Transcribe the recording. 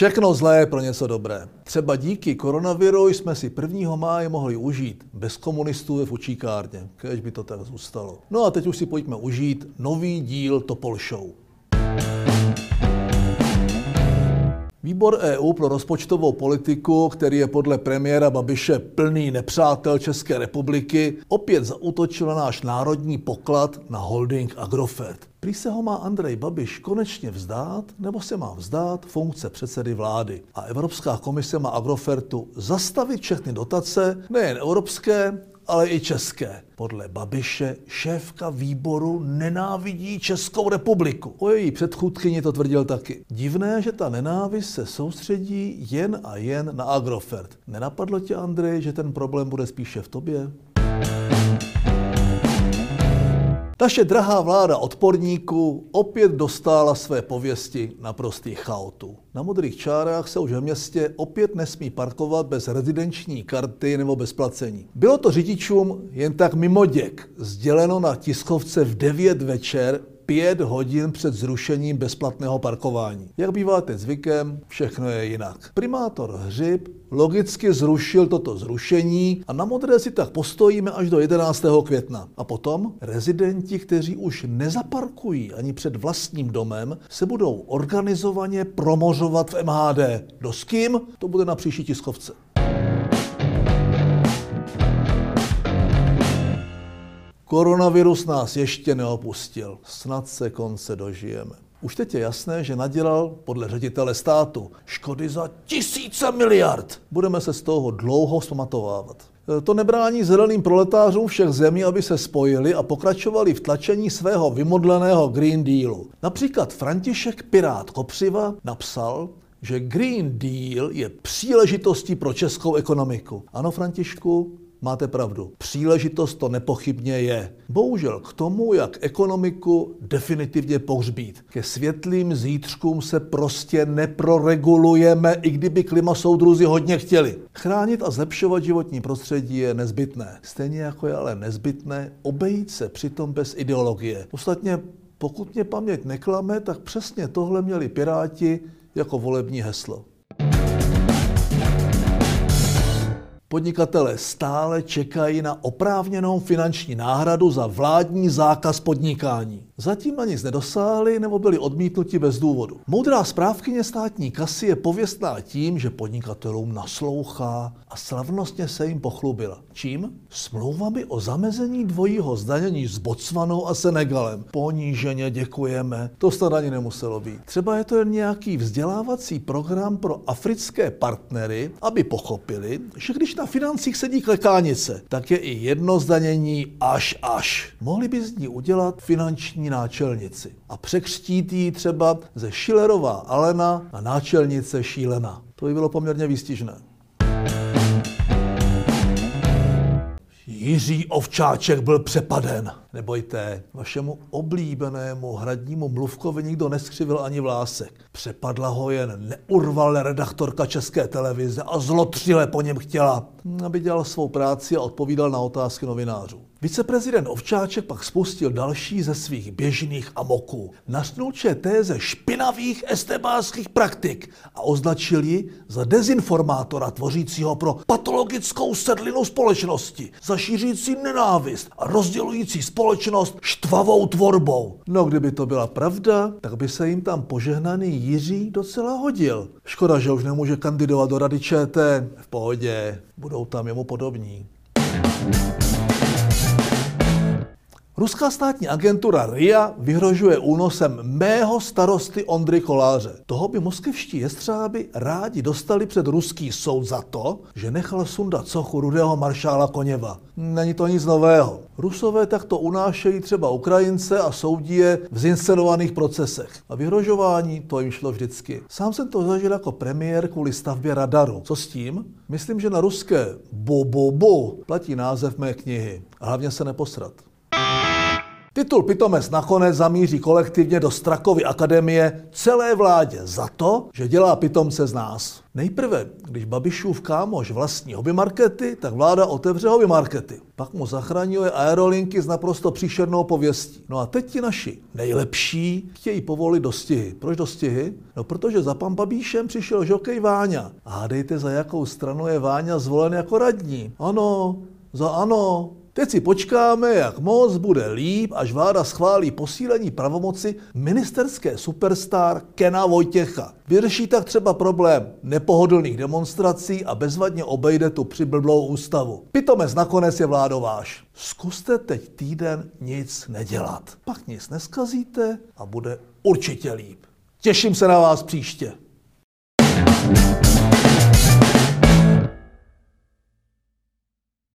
Všechno zlé je pro něco dobré. Třeba díky koronaviru jsme si 1. máje mohli užít bez komunistů ve fučíkárně, kež by to tak zůstalo. No a teď už si pojďme užít nový díl Topol Show. Výbor EU pro rozpočtovou politiku, který je podle premiéra Babiše plný nepřátel České republiky, opět zautočil na náš národní poklad na holding Agrofert. Prý se ho má Andrej Babiš konečně vzdát, nebo se má vzdát funkce předsedy vlády. A Evropská komise má Agrofertu zastavit všechny dotace, nejen evropské, ale i české. Podle Babiše šéfka výboru nenávidí Českou republiku. O její předchůdkyni to tvrdil taky. Divné, že ta nenávist se soustředí jen a jen na Agrofert. Nenapadlo tě, Andrej, že ten problém bude spíše v tobě? Naše drahá vláda odporníků opět dostala své pověsti na prostých chaotů. Na modrých čárách se už ve městě opět nesmí parkovat bez rezidenční karty nebo bez placení. Bylo to řidičům jen tak mimo děk, sděleno na tiskovce v 9 večer pět hodin před zrušením bezplatného parkování. Jak bývá teď zvykem, všechno je jinak. Primátor Hřib logicky zrušil toto zrušení a na modré si tak postojíme až do 11. května. A potom rezidenti, kteří už nezaparkují ani před vlastním domem, se budou organizovaně promořovat v MHD. Do s kým? To bude na příští tiskovce. Koronavirus nás ještě neopustil. Snad se konce dožijeme. Už teď je jasné, že nadělal podle ředitele státu škody za tisíce miliard. Budeme se z toho dlouho zpamatovávat. E, to nebrání zeleným proletářům všech zemí, aby se spojili a pokračovali v tlačení svého vymodleného Green Dealu. Například František Pirát Kopřiva napsal, že Green Deal je příležitostí pro českou ekonomiku. Ano, Františku, Máte pravdu. Příležitost to nepochybně je. Bohužel k tomu, jak ekonomiku definitivně pohřbít. Ke světlým zítřkům se prostě neproregulujeme, i kdyby klimasoudruzi hodně chtěli. Chránit a zlepšovat životní prostředí je nezbytné. Stejně jako je ale nezbytné obejít se přitom bez ideologie. Ostatně, pokud mě paměť neklame, tak přesně tohle měli Piráti jako volební heslo. Podnikatelé stále čekají na oprávněnou finanční náhradu za vládní zákaz podnikání. Zatím na nic nedosáhli nebo byli odmítnuti bez důvodu. Moudrá správkyně státní kasy je pověstná tím, že podnikatelům naslouchá a slavnostně se jim pochlubila. Čím? Smlouvami o zamezení dvojího zdanění s Botswanou a Senegalem. Poníženě děkujeme. To snad ani nemuselo být. Třeba je to jen nějaký vzdělávací program pro africké partnery, aby pochopili, že když na financích sedí klekánice, tak je i jedno zdanění až až. Mohli by z ní udělat finanční náčelnici a překřtít ji třeba ze Schillerová Alena na náčelnice Šílena. To by bylo poměrně výstižné. Jiří Ovčáček byl přepaden. Nebojte, vašemu oblíbenému hradnímu mluvkovi nikdo neskřivil ani vlásek. Přepadla ho jen neurvalé redaktorka České televize a zlotřile po něm chtěla, aby dělal svou práci a odpovídal na otázky novinářů. Viceprezident Ovčáček pak spustil další ze svých běžných amoků. Nařknul téze špinavých estebářských praktik a označil ji za dezinformátora tvořícího pro patologickou sedlinu společnosti, za šířící nenávist a rozdělující společnost štvavou tvorbou. No kdyby to byla pravda, tak by se jim tam požehnaný Jiří docela hodil. Škoda, že už nemůže kandidovat do Rady ČT. V pohodě, budou tam jemu podobní. Ruská státní agentura RIA vyhrožuje únosem mého starosty Ondry Koláře. Toho by moskevští jestřáby rádi dostali před ruský soud za to, že nechal sundat sochu rudého maršála Koněva. Není to nic nového. Rusové takto unášejí třeba Ukrajince a soudí je v zinscenovaných procesech. A vyhrožování to jim šlo vždycky. Sám jsem to zažil jako premiér kvůli stavbě radaru. Co s tím? Myslím, že na ruské bo, bo, bo platí název mé knihy. A hlavně se neposrat. Titul Pitomec nakonec zamíří kolektivně do Strakovy akademie celé vládě za to, že dělá pitomce z nás. Nejprve, když Babišův kámoš vlastní hobby markety, tak vláda otevře hobby markety. Pak mu zachraňuje aerolinky s naprosto příšernou pověstí. No a teď ti naši nejlepší chtějí povolit dostihy. Proč dostihy? No protože za pan Babíšem přišel žokej Váňa. A hádejte, za jakou stranu je Váňa zvolen jako radní. Ano, za ano, Teď si počkáme, jak moc bude líp, až vláda schválí posílení pravomoci ministerské superstar Kena Vojtěcha. Vyřeší tak třeba problém nepohodlných demonstrací a bezvadně obejde tu přiblblou ústavu. Pitomec nakonec je vládováš. Zkuste teď týden nic nedělat. Pak nic neskazíte a bude určitě líp. Těším se na vás příště.